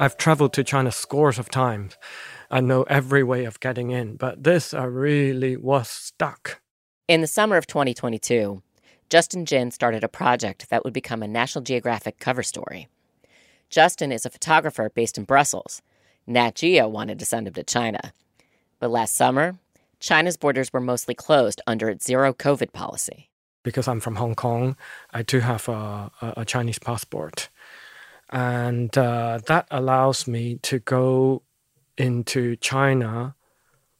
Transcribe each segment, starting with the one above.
I've traveled to China scores of times. I know every way of getting in, but this I really was stuck. In the summer of 2022, Justin Jin started a project that would become a National Geographic cover story. Justin is a photographer based in Brussels. Nat Geo wanted to send him to China. But last summer, China's borders were mostly closed under its zero COVID policy. Because I'm from Hong Kong, I do have a, a Chinese passport. And uh, that allows me to go into China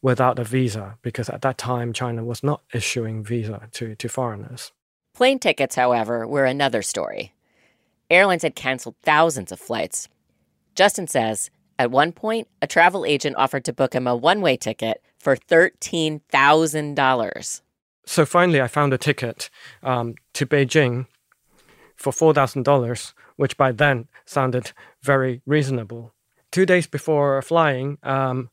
without a visa, because at that time, China was not issuing visa to, to foreigners. Plane tickets, however, were another story. Airlines had canceled thousands of flights. Justin says at one point, a travel agent offered to book him a one way ticket for $13,000. So finally, I found a ticket um, to Beijing for $4,000, which by then sounded very reasonable. Two days before flying, um,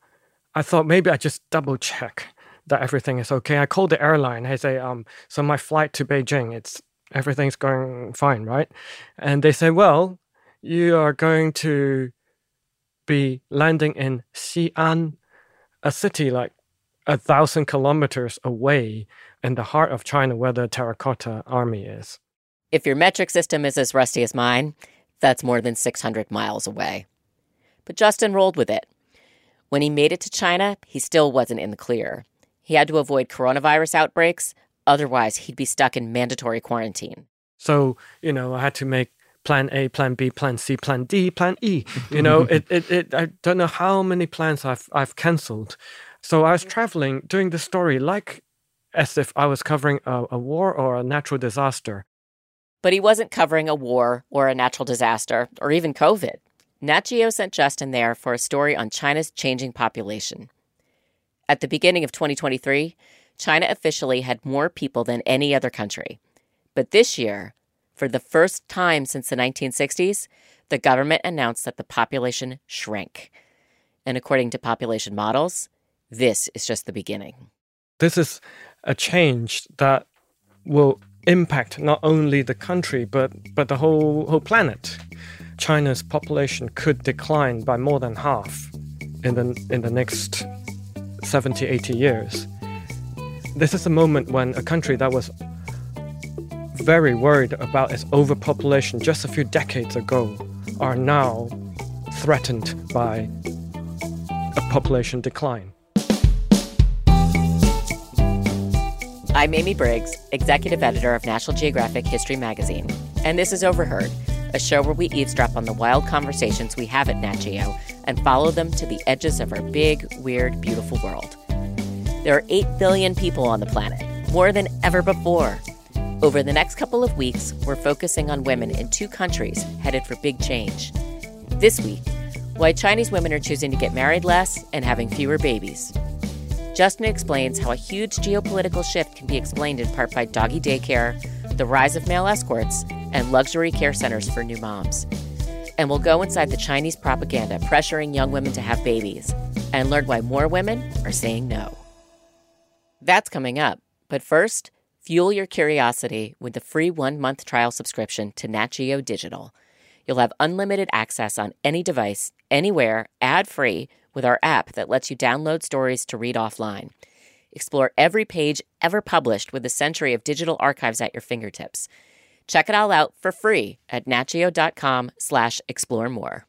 I thought maybe I just double check that everything is okay. I called the airline. I say, um, so my flight to Beijing, it's everything's going fine, right? And they say, well, you are going to be landing in Xi'an, a city like a thousand kilometers away in the heart of China where the terracotta army is. If your metric system is as rusty as mine, that's more than 600 miles away. But Justin rolled with it. When he made it to China, he still wasn't in the clear. He had to avoid coronavirus outbreaks, otherwise, he'd be stuck in mandatory quarantine. So, you know, I had to make plan A, plan B, plan C, plan D, plan E. You know, it, it, it, I don't know how many plans I've, I've canceled. So I was traveling, doing the story like as if I was covering a, a war or a natural disaster. But he wasn't covering a war or a natural disaster or even COVID. Nat Geo sent Justin there for a story on China's changing population. At the beginning of 2023, China officially had more people than any other country. But this year, for the first time since the 1960s, the government announced that the population shrank. And according to population models, this is just the beginning. This is a change that will impact not only the country but but the whole whole planet. China's population could decline by more than half in the in the next 70 80 years. This is a moment when a country that was very worried about its overpopulation just a few decades ago are now threatened by a population decline. I'm Amy Briggs, executive editor of National Geographic History Magazine, and this is Overheard, a show where we eavesdrop on the wild conversations we have at Nat Geo and follow them to the edges of our big, weird, beautiful world. There are 8 billion people on the planet, more than ever before. Over the next couple of weeks, we're focusing on women in two countries headed for big change. This week, why Chinese women are choosing to get married less and having fewer babies. Justin explains how a huge geopolitical shift can be explained in part by doggy daycare, the rise of male escorts, and luxury care centers for new moms. And we'll go inside the Chinese propaganda pressuring young women to have babies and learn why more women are saying no. That's coming up. But first, fuel your curiosity with the free one month trial subscription to Nat Geo Digital. You'll have unlimited access on any device, anywhere, ad free with our app that lets you download stories to read offline. Explore every page ever published with a century of digital archives at your fingertips. Check it all out for free at natgeo.com slash explore more.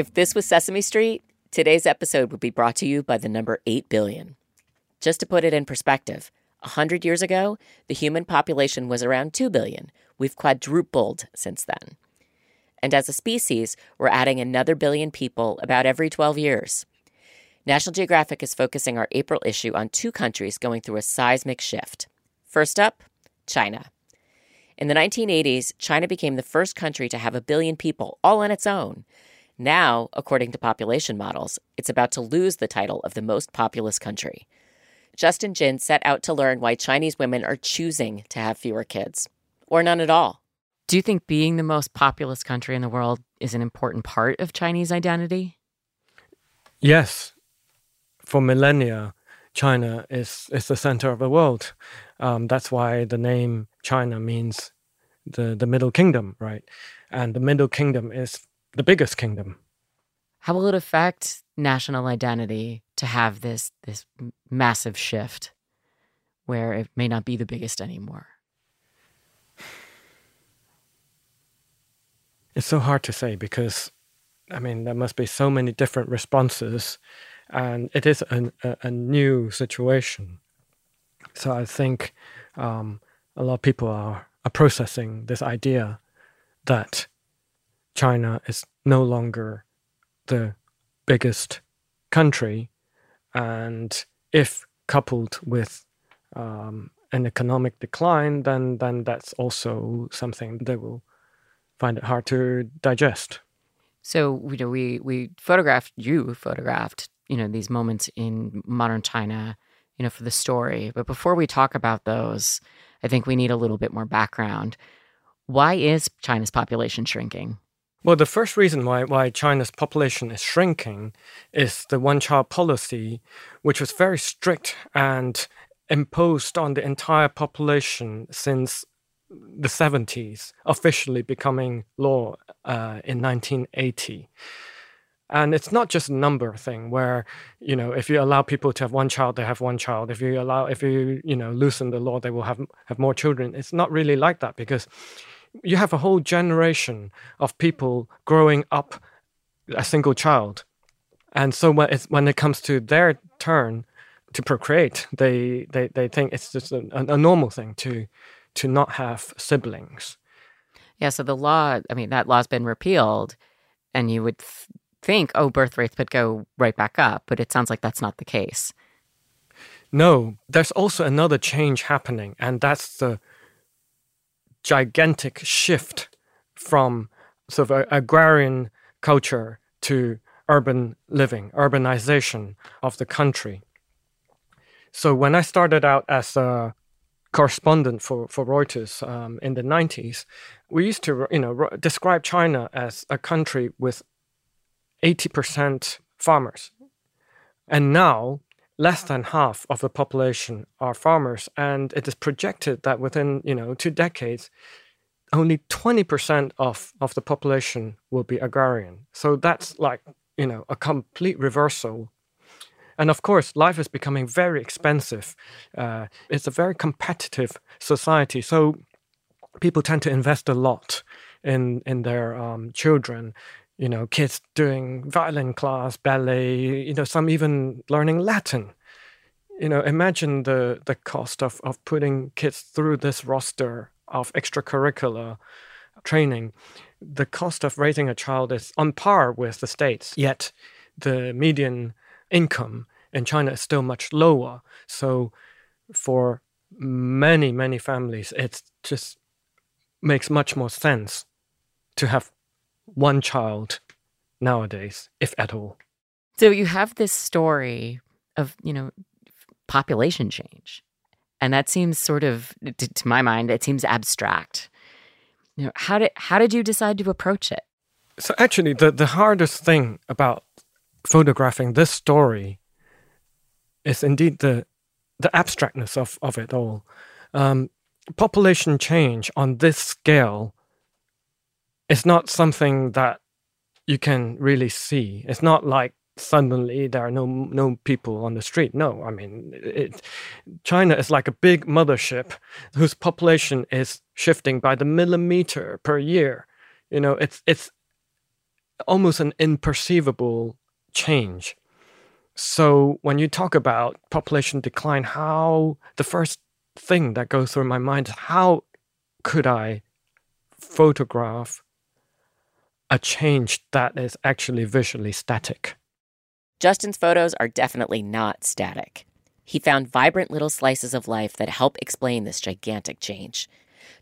If this was Sesame Street, today's episode would be brought to you by the number 8 billion. Just to put it in perspective, 100 years ago, the human population was around 2 billion. We've quadrupled since then. And as a species, we're adding another billion people about every 12 years. National Geographic is focusing our April issue on two countries going through a seismic shift. First up, China. In the 1980s, China became the first country to have a billion people all on its own. Now, according to population models, it's about to lose the title of the most populous country. Justin Jin set out to learn why Chinese women are choosing to have fewer kids, or none at all. Do you think being the most populous country in the world is an important part of Chinese identity? Yes. For millennia, China is, is the center of the world. Um, that's why the name China means the, the Middle Kingdom, right? And the Middle Kingdom is the biggest kingdom. How will it affect national identity to have this this massive shift where it may not be the biggest anymore? It's so hard to say because, I mean, there must be so many different responses, and it is a, a, a new situation. So I think um, a lot of people are, are processing this idea that China is no longer the biggest country, and if coupled with um, an economic decline, then then that's also something they will find it hard to digest. So you know, we we photographed you photographed you know these moments in modern China, you know, for the story. But before we talk about those, I think we need a little bit more background. Why is China's population shrinking? Well, the first reason why, why China's population is shrinking is the one child policy, which was very strict and imposed on the entire population since the 70s, officially becoming law uh, in 1980. And it's not just a number thing where, you know, if you allow people to have one child, they have one child. If you allow, if you, you know, loosen the law, they will have, have more children. It's not really like that because you have a whole generation of people growing up a single child. And so when, when it comes to their turn to procreate, they, they, they think it's just a, a normal thing to, to not have siblings. Yeah, so the law, I mean, that law's been repealed, and you would th- think, oh, birth rates would go right back up, but it sounds like that's not the case. No, there's also another change happening, and that's the gigantic shift from sort of agrarian culture to urban living, urbanization of the country. So when I started out as a correspondent for, for Reuters um, in the 90s, we used to you know describe China as a country with 80% farmers. And now less than half of the population are farmers, and it is projected that within you know two decades, only 20% of, of the population will be agrarian. So that's like you know a complete reversal. And of course, life is becoming very expensive. Uh, it's a very competitive society, so people tend to invest a lot in in their um, children you know, kids doing violin class, ballet, you know, some even learning Latin. You know, imagine the the cost of, of putting kids through this roster of extracurricular training, the cost of raising a child is on par with the States, yet the median income in China is still much lower. So for many, many families, it just makes much more sense to have one child nowadays, if at all. So you have this story of, you know, population change. And that seems sort of to, to my mind, it seems abstract. You know, how did how did you decide to approach it? So actually the, the hardest thing about photographing this story is indeed the the abstractness of, of it all. Um, population change on this scale is not something that you can really see. It's not like suddenly there are no no people on the street. No, I mean, it, China is like a big mothership whose population is shifting by the millimeter per year. You know, it's it's almost an imperceivable change. So when you talk about population decline, how the first thing that goes through my mind is how could I photograph a change that is actually visually static? Justin's photos are definitely not static. He found vibrant little slices of life that help explain this gigantic change.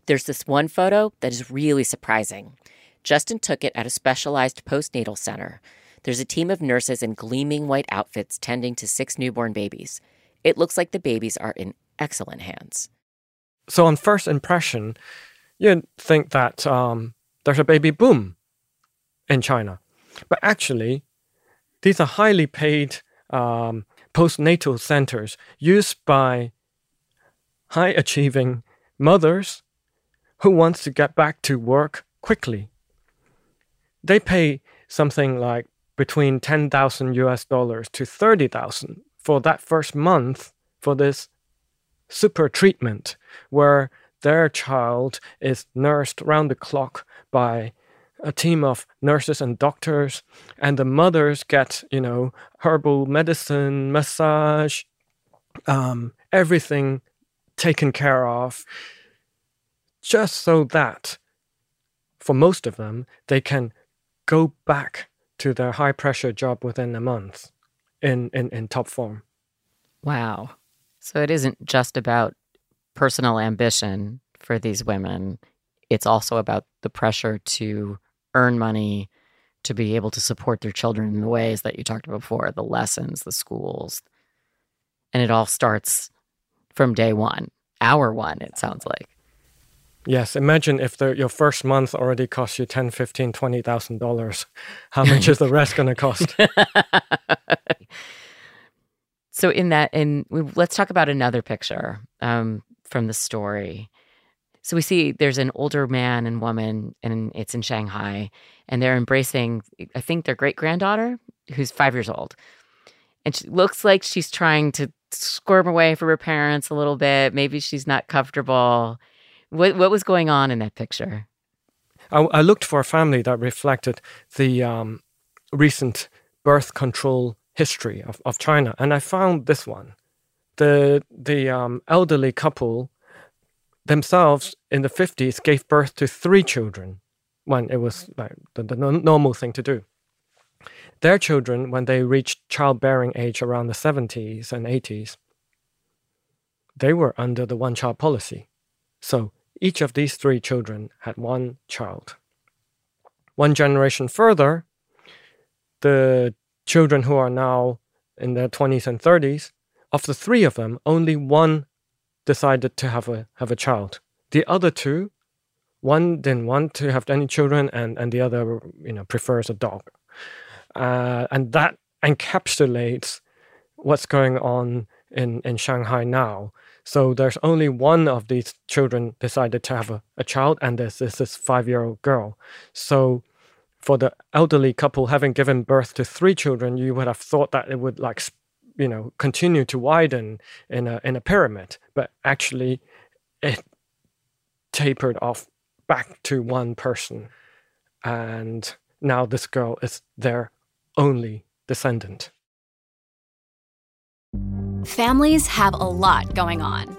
There's this one photo that is really surprising. Justin took it at a specialized postnatal center. There's a team of nurses in gleaming white outfits tending to six newborn babies. It looks like the babies are in excellent hands. So, on first impression, you'd think that um, there's a baby boom in China. But actually, these are highly paid um, postnatal centers used by high achieving mothers who wants to get back to work quickly. They pay something like between 10,000 US dollars to 30,000 for that first month for this super treatment where their child is nursed round the clock by a team of nurses and doctors, and the mothers get, you know, herbal medicine, massage, um, everything taken care of, just so that for most of them, they can go back to their high pressure job within a month in, in, in top form. Wow. So it isn't just about personal ambition for these women, it's also about the pressure to earn money to be able to support their children in the ways that you talked about before the lessons, the schools. And it all starts from day one, hour one, it sounds like. Yes, imagine if the, your first month already costs you ten, fifteen, twenty thousand dollars. How much is the rest going to cost? so in that, in let's talk about another picture um, from the story. So we see there's an older man and woman, and it's in Shanghai, and they're embracing, I think, their great granddaughter, who's five years old. And she looks like she's trying to squirm away from her parents a little bit. Maybe she's not comfortable. What, what was going on in that picture? I, I looked for a family that reflected the um, recent birth control history of, of China, and I found this one. The, the um, elderly couple themselves in the 50s gave birth to three children when it was like the, the normal thing to do. Their children, when they reached childbearing age around the 70s and 80s, they were under the one child policy. So each of these three children had one child. One generation further, the children who are now in their 20s and 30s, of the three of them, only one decided to have a have a child. The other two, one didn't want to have any children, and and the other, you know, prefers a dog, uh, and that encapsulates what's going on in in Shanghai now. So there's only one of these children decided to have a, a child, and there's this, this five year old girl. So for the elderly couple having given birth to three children, you would have thought that it would like you know continue to widen in a in a pyramid, but actually it tapered off back to one person, and now this girl is their only descendant. Families have a lot going on.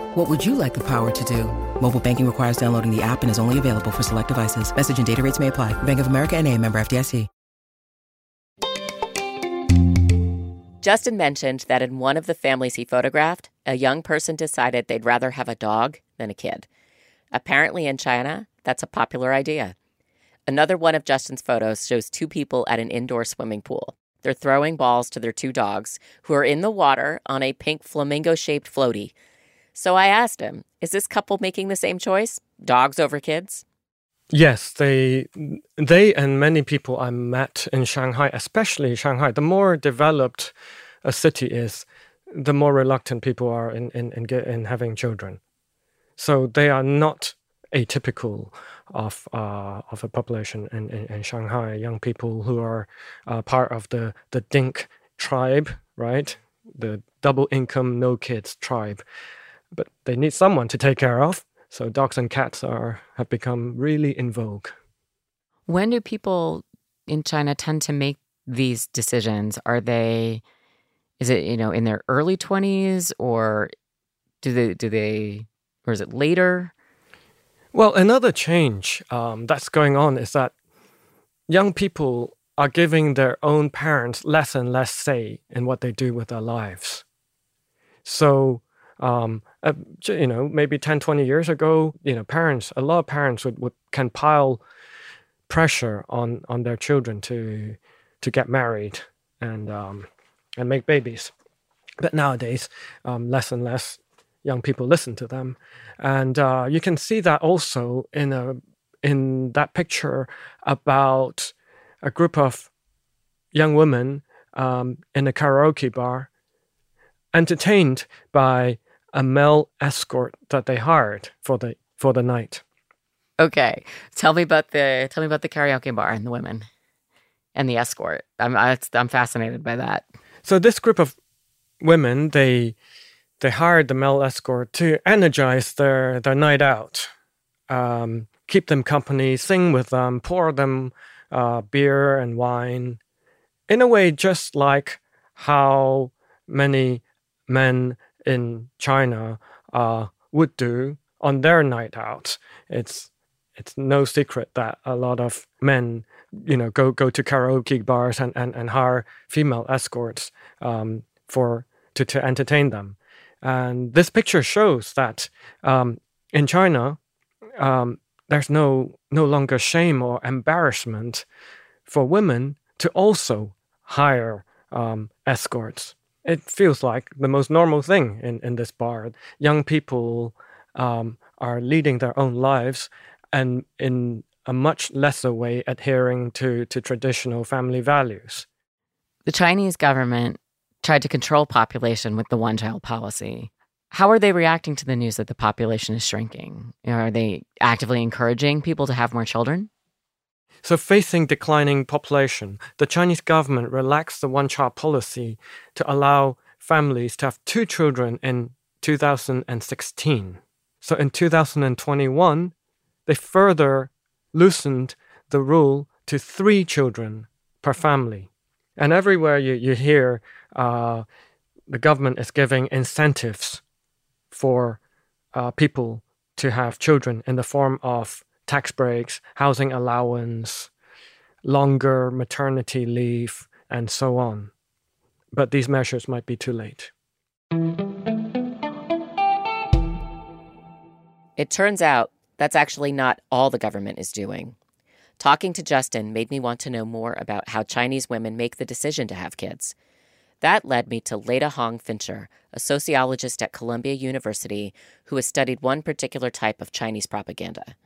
What would you like the power to do? Mobile banking requires downloading the app and is only available for select devices. Message and data rates may apply. Bank of America and a member FDIC. Justin mentioned that in one of the families he photographed, a young person decided they'd rather have a dog than a kid. Apparently in China, that's a popular idea. Another one of Justin's photos shows two people at an indoor swimming pool. They're throwing balls to their two dogs, who are in the water on a pink flamingo shaped floaty. So I asked him, is this couple making the same choice? Dogs over kids? Yes, they they and many people I met in Shanghai, especially Shanghai, the more developed a city is, the more reluctant people are in in in, get, in having children. So they are not atypical of uh, of a population in, in, in, Shanghai. Young people who are uh, part of the the Dink tribe, right? The double income, no kids tribe, but they need someone to take care of. So dogs and cats are have become really in vogue. When do people in China tend to make these decisions? Are they is it, you know, in their early 20s or do they do they or is it later? Well, another change um, that's going on is that young people are giving their own parents less and less say in what they do with their lives. So um, uh, you know, maybe 10, 20 years ago, you know, parents, a lot of parents would, would can pile pressure on, on their children to, to get married and, um, and make babies. But nowadays, um, less and less young people listen to them. And uh, you can see that also in a, in that picture about a group of young women um, in a karaoke bar entertained by a male escort that they hired for the for the night. Okay, tell me about the tell me about the karaoke bar and the women and the escort. I'm I, I'm fascinated by that. So this group of women they they hired the male escort to energize their their night out, um, keep them company, sing with them, pour them uh, beer and wine, in a way just like how many men in China uh, would do on their night out. It's it's no secret that a lot of men, you know, go go to karaoke bars and, and, and hire female escorts um, for to, to entertain them. And this picture shows that um, in China, um, there's no no longer shame or embarrassment for women to also hire um, escorts it feels like the most normal thing in, in this bar. Young people um, are leading their own lives and in a much lesser way adhering to, to traditional family values. The Chinese government tried to control population with the one child policy. How are they reacting to the news that the population is shrinking? Are they actively encouraging people to have more children? So, facing declining population, the Chinese government relaxed the one child policy to allow families to have two children in 2016. So, in 2021, they further loosened the rule to three children per family. And everywhere you, you hear uh, the government is giving incentives for uh, people to have children in the form of tax breaks, housing allowance, longer maternity leave, and so on. But these measures might be too late. It turns out that's actually not all the government is doing. Talking to Justin made me want to know more about how Chinese women make the decision to have kids. That led me to Leta Hong Fincher, a sociologist at Columbia University who has studied one particular type of Chinese propaganda.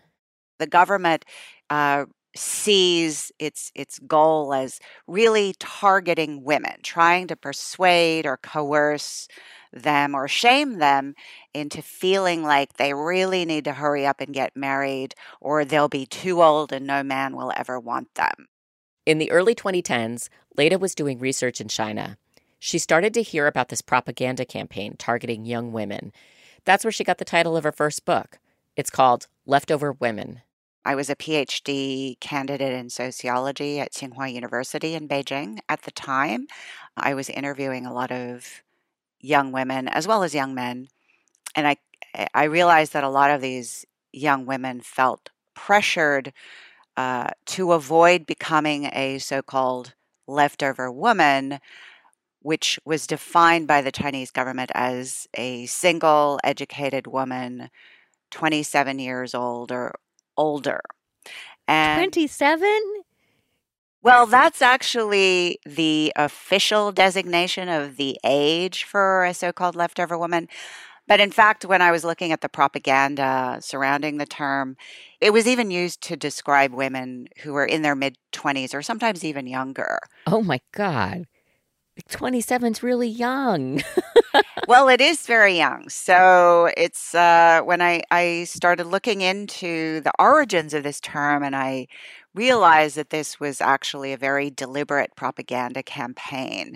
The government uh, sees its its goal as really targeting women, trying to persuade or coerce them or shame them into feeling like they really need to hurry up and get married or they'll be too old and no man will ever want them. In the early 2010s, Leta was doing research in China she started to hear about this propaganda campaign targeting young women. That's where she got the title of her first book. It's called Leftover Women. I was a PhD candidate in sociology at Tsinghua University in Beijing at the time. I was interviewing a lot of young women as well as young men. And I I realized that a lot of these young women felt pressured uh, to avoid becoming a so-called leftover woman which was defined by the Chinese government as a single educated woman, 27 years old or older. And 27? Well, that's actually the official designation of the age for a so called leftover woman. But in fact, when I was looking at the propaganda surrounding the term, it was even used to describe women who were in their mid 20s or sometimes even younger. Oh my God. 27's really young. well, it is very young. So it's uh, when I, I started looking into the origins of this term and I realized that this was actually a very deliberate propaganda campaign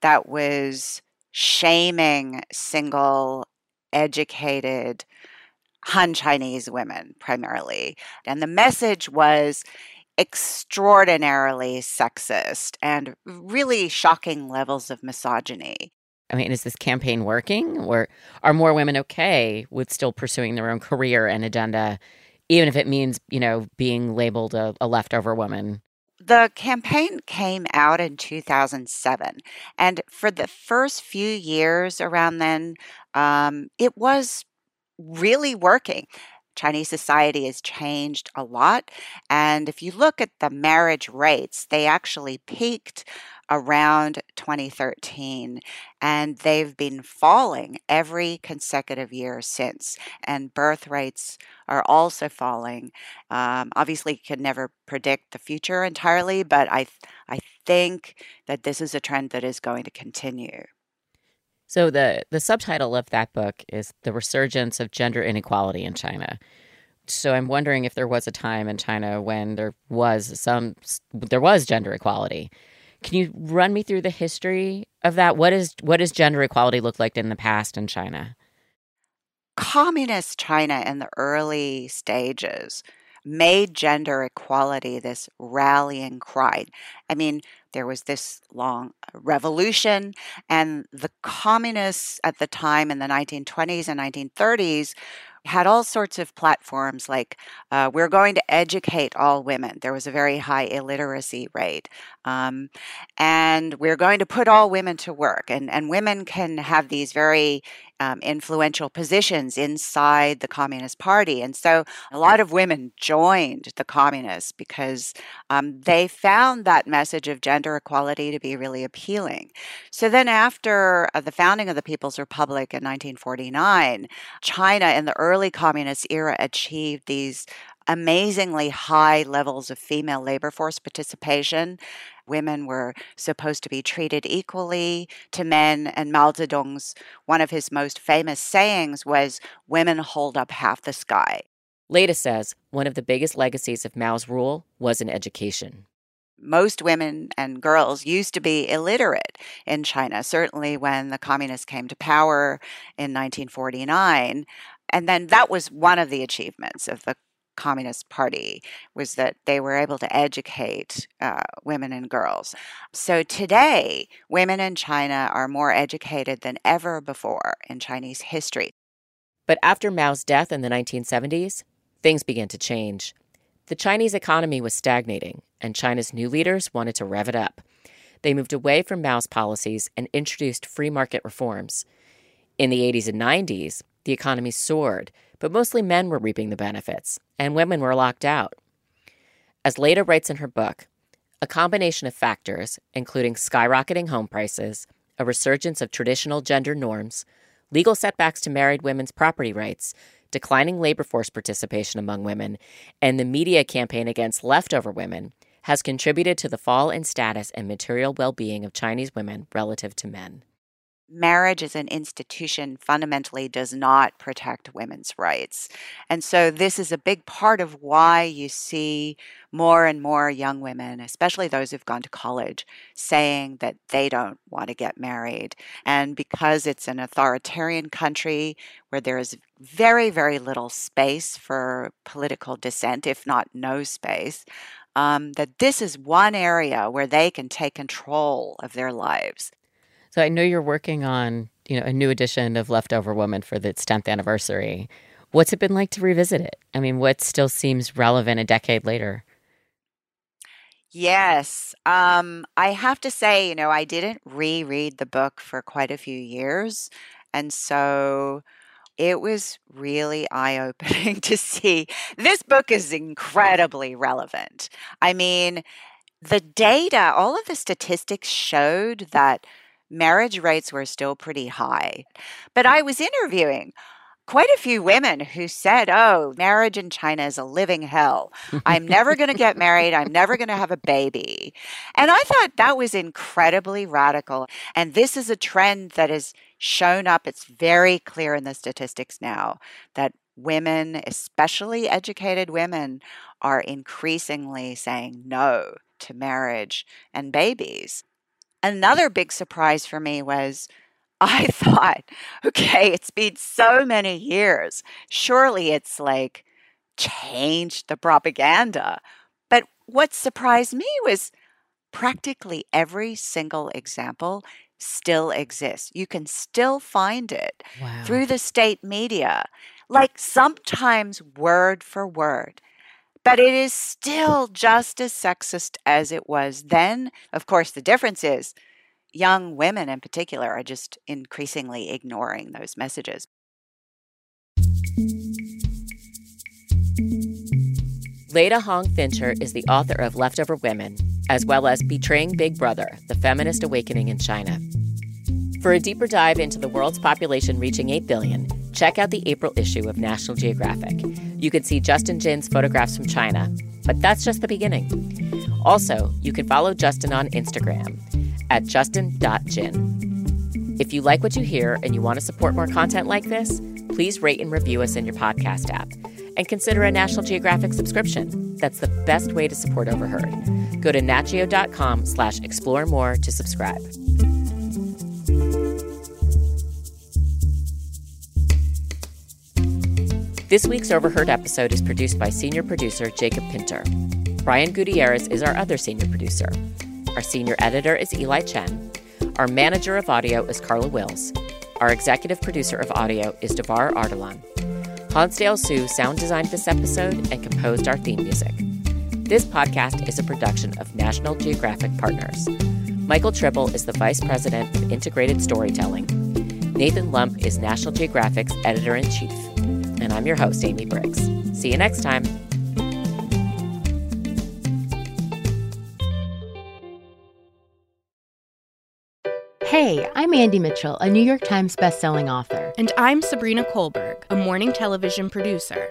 that was shaming single, educated, Han Chinese women primarily. And the message was extraordinarily sexist and really shocking levels of misogyny. I mean, is this campaign working? Or are more women okay with still pursuing their own career and agenda, even if it means, you know, being labeled a, a leftover woman? The campaign came out in 2007. And for the first few years around then, um, it was really working. Chinese society has changed a lot. And if you look at the marriage rates, they actually peaked around 2013 and they've been falling every consecutive year since. And birth rates are also falling. Um, obviously, you can never predict the future entirely, but I, I think that this is a trend that is going to continue. So the the subtitle of that book is The Resurgence of Gender Inequality in China. So I'm wondering if there was a time in China when there was some there was gender equality. Can you run me through the history of that? What is what does gender equality look like in the past in China? Communist China in the early stages made gender equality this rallying cry. I mean, there was this long revolution, and the communists at the time in the 1920s and 1930s had all sorts of platforms like uh, we're going to educate all women. There was a very high illiteracy rate. Um, and we're going to put all women to work. And, and women can have these very um, influential positions inside the Communist Party. And so a lot of women joined the communists because um, they found that message of gender equality to be really appealing. So then, after uh, the founding of the People's Republic in 1949, China in the early communist era achieved these amazingly high levels of female labor force participation. Women were supposed to be treated equally to men, and Mao Zedong's one of his most famous sayings was, Women hold up half the sky. Leta says one of the biggest legacies of Mao's rule was in education most women and girls used to be illiterate in China, certainly when the communists came to power in 1949. And then that was one of the achievements of the Communist Party was that they were able to educate uh, women and girls. So today, women in China are more educated than ever before in Chinese history. But after Mao's death in the 1970s, things began to change. The Chinese economy was stagnating, and China's new leaders wanted to rev it up. They moved away from Mao's policies and introduced free market reforms. In the 80s and 90s, the economy soared, but mostly men were reaping the benefits, and women were locked out. As Leta writes in her book, a combination of factors, including skyrocketing home prices, a resurgence of traditional gender norms, legal setbacks to married women's property rights, declining labor force participation among women, and the media campaign against leftover women has contributed to the fall in status and material well being of Chinese women relative to men marriage as an institution fundamentally does not protect women's rights. And so, this is a big part of why you see more and more young women, especially those who've gone to college, saying that they don't want to get married. And because it's an authoritarian country where there is very, very little space for political dissent, if not no space, um, that this is one area where they can take control of their lives. So I know you're working on, you know, a new edition of Leftover Woman for its 10th anniversary. What's it been like to revisit it? I mean, what still seems relevant a decade later? Yes. Um, I have to say, you know, I didn't reread the book for quite a few years. And so it was really eye opening to see this book is incredibly relevant. I mean, the data, all of the statistics showed that marriage rates were still pretty high. But I was interviewing quite a few women who said, Oh, marriage in China is a living hell. I'm never going to get married. I'm never going to have a baby. And I thought that was incredibly radical. And this is a trend that has shown up. It's very clear in the statistics now that women, especially educated women, are increasingly saying no to marriage and babies. Another big surprise for me was I thought, okay, it's been so many years. Surely it's like changed the propaganda. But what surprised me was practically every single example still exists. You can still find it wow. through the state media, like sometimes word for word. But it is still just as sexist as it was then. Of course, the difference is young women in particular are just increasingly ignoring those messages. Leta Hong Fincher is the author of Leftover Women, as well as Betraying Big Brother The Feminist Awakening in China. For a deeper dive into the world's population reaching 8 billion, check out the April issue of National Geographic. You can see Justin Jin's photographs from China, but that's just the beginning. Also, you can follow Justin on Instagram at justin.jin. If you like what you hear and you want to support more content like this, please rate and review us in your podcast app. And consider a National Geographic subscription. That's the best way to support Overheard. Go to natgeo.com slash explore more to subscribe. This week's Overheard episode is produced by senior producer Jacob Pinter. Brian Gutierrez is our other senior producer. Our senior editor is Eli Chen. Our manager of audio is Carla Wills. Our executive producer of audio is Davar Ardalan. Hansdale Hsu sound designed this episode and composed our theme music. This podcast is a production of National Geographic Partners. Michael Tribble is the Vice President of Integrated Storytelling. Nathan Lump is National Geographic's Editor in Chief and I'm your host, Amy Briggs. See you next time. Hey, I'm Andy Mitchell, a New York Times bestselling author. And I'm Sabrina Kohlberg, a morning television producer.